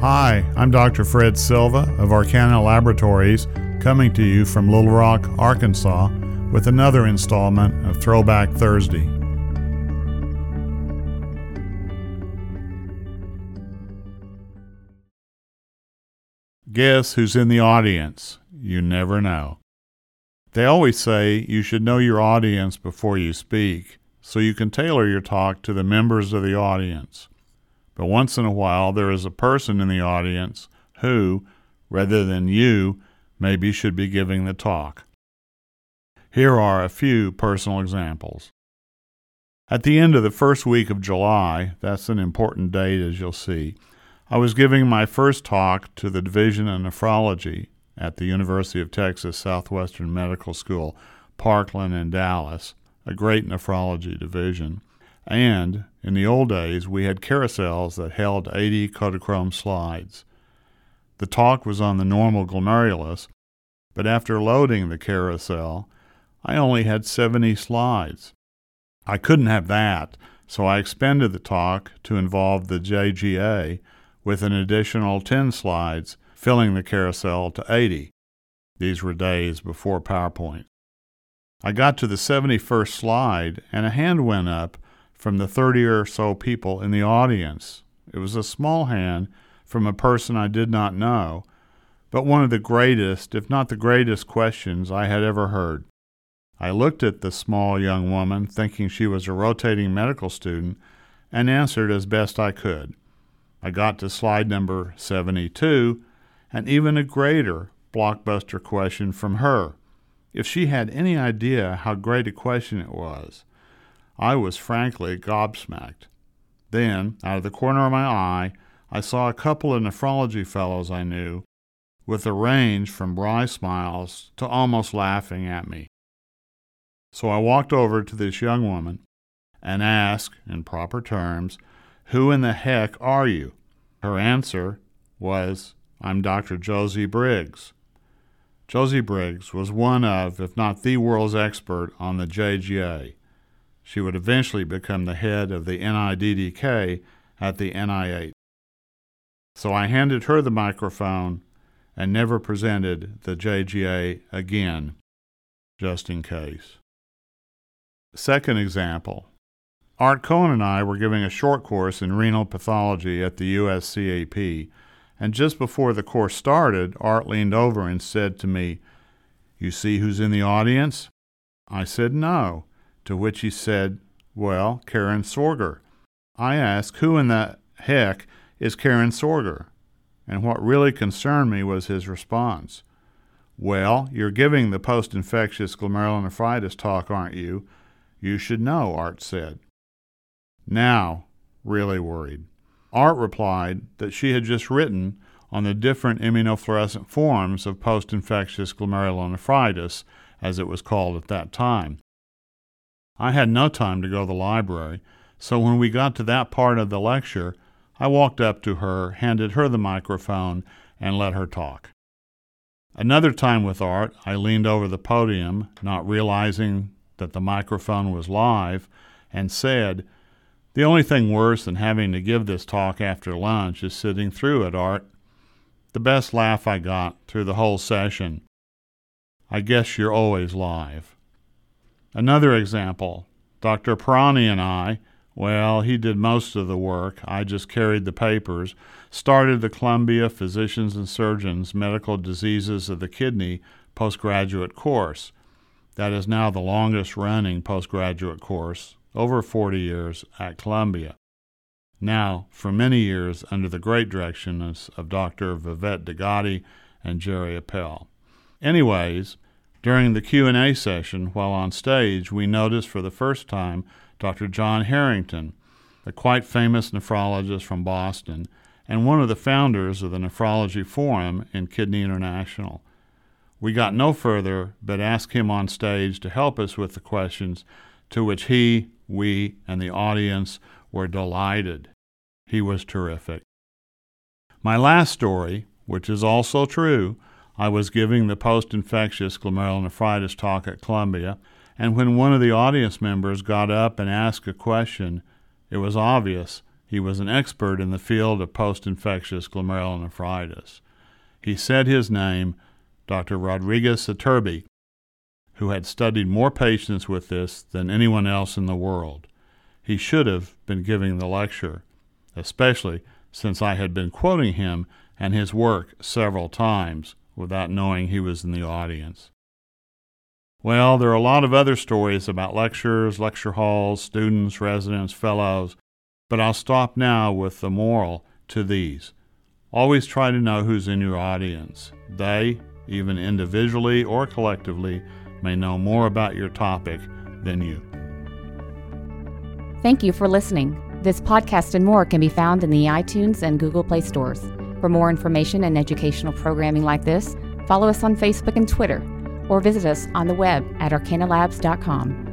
Hi, I'm Dr. Fred Silva of Arkana Laboratories, coming to you from Little Rock, Arkansas, with another installment of Throwback Thursday. Guess who's in the audience? You never know. They always say you should know your audience before you speak, so you can tailor your talk to the members of the audience. But once in a while, there is a person in the audience who, rather than you, maybe should be giving the talk. Here are a few personal examples. At the end of the first week of July, that's an important date as you'll see, I was giving my first talk to the Division of Nephrology at the University of Texas Southwestern Medical School, Parkland in Dallas, a great nephrology division. And in the old days, we had carousels that held 80 Kodachrome slides. The talk was on the normal glomerulus, but after loading the carousel, I only had 70 slides. I couldn't have that, so I expanded the talk to involve the JGA with an additional 10 slides, filling the carousel to 80. These were days before PowerPoint. I got to the 71st slide, and a hand went up from the 30 or so people in the audience. It was a small hand from a person I did not know, but one of the greatest, if not the greatest, questions I had ever heard. I looked at the small young woman, thinking she was a rotating medical student, and answered as best I could. I got to slide number 72, and even a greater blockbuster question from her. If she had any idea how great a question it was, I was frankly gobsmacked. Then, out of the corner of my eye, I saw a couple of nephrology fellows I knew, with a range from wry smiles to almost laughing at me. So I walked over to this young woman and asked, in proper terms, Who in the heck are you? Her answer was, I'm Dr. Josie Briggs. Josie Briggs was one of, if not the world's expert on the JGA. She would eventually become the head of the NIDDK at the NIH. So I handed her the microphone and never presented the JGA again, just in case. Second example Art Cohen and I were giving a short course in renal pathology at the USCAP, and just before the course started, Art leaned over and said to me, You see who's in the audience? I said, No. To which he said, Well, Karen Sorger. I asked, Who in the heck is Karen Sorger? And what really concerned me was his response. Well, you're giving the post infectious glomerulonephritis talk, aren't you? You should know, Art said. Now, really worried. Art replied that she had just written on the different immunofluorescent forms of post infectious glomerulonephritis, as it was called at that time, I had no time to go to the library, so when we got to that part of the lecture, I walked up to her, handed her the microphone, and let her talk. Another time with Art, I leaned over the podium, not realizing that the microphone was live, and said, The only thing worse than having to give this talk after lunch is sitting through it, Art. The best laugh I got through the whole session. I guess you're always live. Another example Dr. Pirani and I, well, he did most of the work, I just carried the papers, started the Columbia Physicians and Surgeons Medical Diseases of the Kidney postgraduate course. That is now the longest running postgraduate course, over 40 years, at Columbia. Now, for many years, under the great direction of Dr. Vivette D'Agati and Jerry Appel. Anyways, during the Q&A session while on stage, we noticed for the first time Dr. John Harrington, a quite famous nephrologist from Boston and one of the founders of the Nephrology Forum in Kidney International. We got no further but asked him on stage to help us with the questions, to which he, we, and the audience were delighted. He was terrific. My last story, which is also true, I was giving the post infectious glomerulonephritis talk at Columbia, and when one of the audience members got up and asked a question, it was obvious He was an expert in the field of post infectious glomerulonephritis. He said his name, Dr. Rodriguez Iturbe, who had studied more patients with this than anyone else in the world. He should have been giving the lecture, especially since I had been quoting him and his work several times without knowing he was in the audience. Well, there are a lot of other stories about lectures, lecture halls, students, residents, fellows, but I'll stop now with the moral to these. Always try to know who's in your audience. They, even individually or collectively, may know more about your topic than you. Thank you for listening. This podcast and more can be found in the iTunes and Google Play stores. For more information and educational programming like this, follow us on Facebook and Twitter, or visit us on the web at arkanalabs.com.